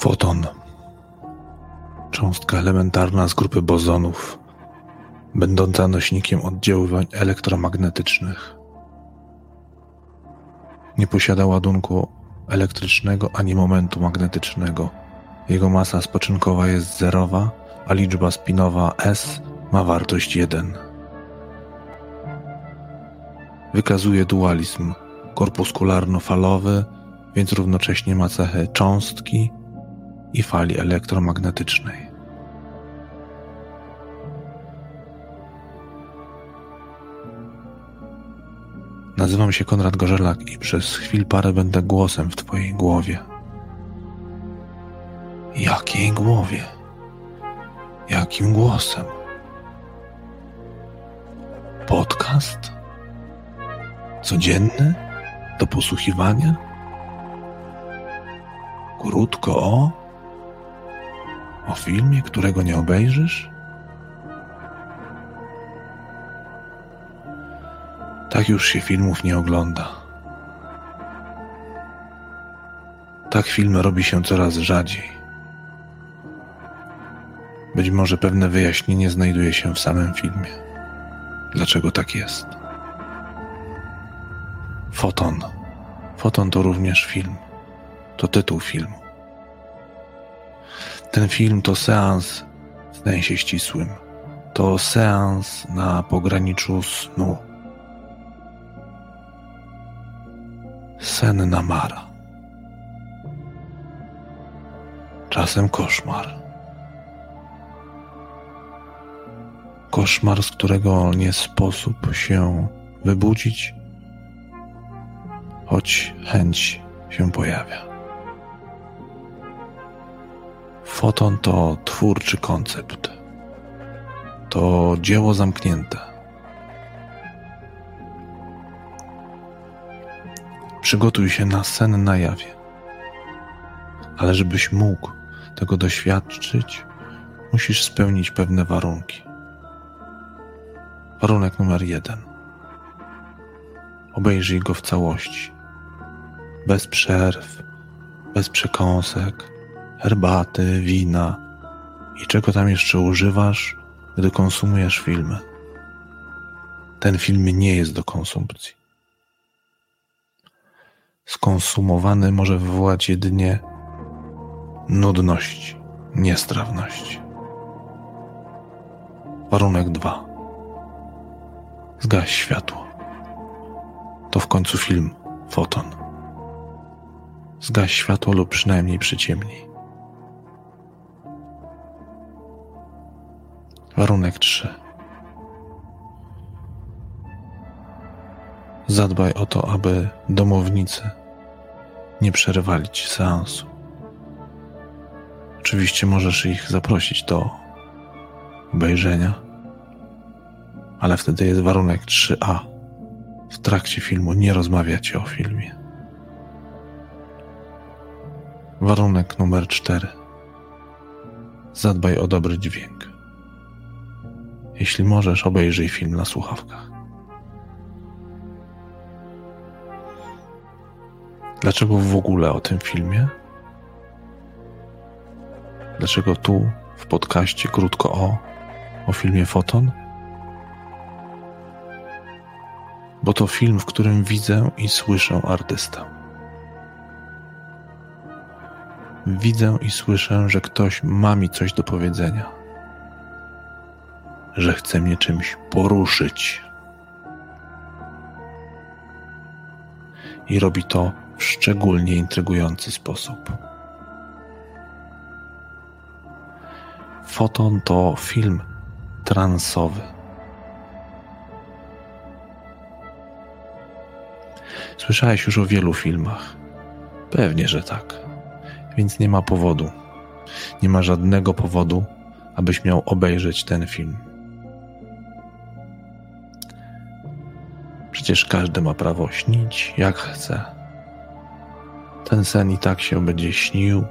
Foton. Cząstka elementarna z grupy bozonów, będąca nośnikiem oddziaływań elektromagnetycznych. Nie posiada ładunku elektrycznego ani momentu magnetycznego. Jego masa spoczynkowa jest zerowa, a liczba spinowa S ma wartość 1. Wykazuje dualizm korpuskularno-falowy, więc równocześnie ma cechy cząstki i fali elektromagnetycznej. Nazywam się Konrad Gorzelak i przez chwil parę będę głosem w Twojej głowie. Jakiej głowie? Jakim głosem? Podcast? Codzienny? Do posłuchiwania? Krótko o? O filmie, którego nie obejrzysz? Tak już się filmów nie ogląda. Tak filmy robi się coraz rzadziej. Być może pewne wyjaśnienie znajduje się w samym filmie. Dlaczego tak jest? Foton. Foton to również film. To tytuł filmu. Ten film to seans w sensie ścisłym. To seans na pograniczu snu. Senna mara. Czasem koszmar. Koszmar, z którego nie sposób się wybudzić, choć chęć się pojawia. Foton to twórczy koncept. To dzieło zamknięte. Przygotuj się na sen na jawie. Ale żebyś mógł tego doświadczyć, musisz spełnić pewne warunki. Warunek numer jeden. Obejrzyj go w całości. Bez przerw, bez przekąsek, herbaty, wina i czego tam jeszcze używasz, gdy konsumujesz filmy. Ten film nie jest do konsumpcji. Skonsumowany może wywołać jedynie nudność, niestrawność. Warunek dwa. Zgaś światło. To w końcu film, foton. Zgaś światło lub przynajmniej przyciemnij. Warunek 3. Zadbaj o to, aby domownicy nie przerywali ci seansu. Oczywiście możesz ich zaprosić do obejrzenia, ale wtedy jest warunek 3a. W trakcie filmu nie rozmawiacie o filmie. Warunek numer 4. Zadbaj o dobry dźwięk. Jeśli możesz, obejrzyj film na słuchawkach. Dlaczego w ogóle o tym filmie? Dlaczego tu w podcaście krótko o o filmie Foton? Bo to film, w którym widzę i słyszę artystę. Widzę i słyszę, że ktoś ma mi coś do powiedzenia że chce mnie czymś poruszyć. I robi to w szczególnie intrygujący sposób. Foton to film transowy. Słyszałeś już o wielu filmach. Pewnie, że tak. Więc nie ma powodu. Nie ma żadnego powodu, abyś miał obejrzeć ten film. Przecież każdy ma prawo śnić jak chce. Ten sen i tak się będzie śnił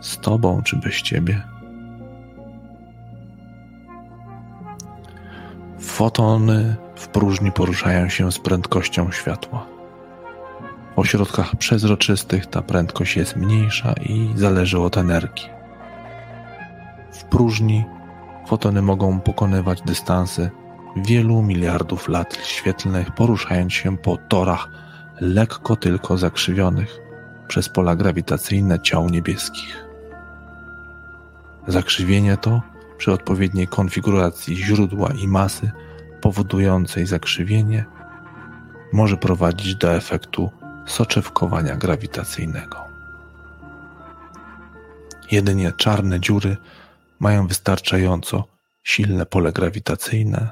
z tobą czy bez ciebie. Fotony w próżni poruszają się z prędkością światła. W ośrodkach przezroczystych ta prędkość jest mniejsza i zależy od energii. W próżni fotony mogą pokonywać dystanse wielu miliardów lat świetlnych, poruszając się po torach lekko tylko zakrzywionych przez pola grawitacyjne ciał niebieskich. Zakrzywienie to przy odpowiedniej konfiguracji źródła i masy powodującej zakrzywienie może prowadzić do efektu soczewkowania grawitacyjnego. Jedynie czarne dziury mają wystarczająco silne pole grawitacyjne,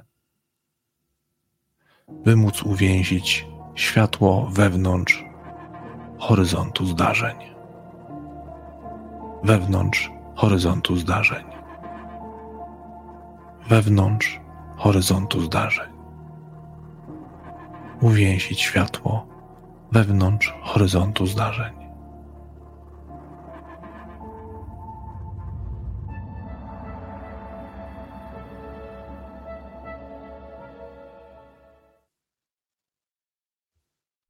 by móc uwięzić światło wewnątrz horyzontu zdarzeń. Wewnątrz horyzontu zdarzeń. Wewnątrz horyzontu zdarzeń. Uwięzić światło wewnątrz horyzontu zdarzeń.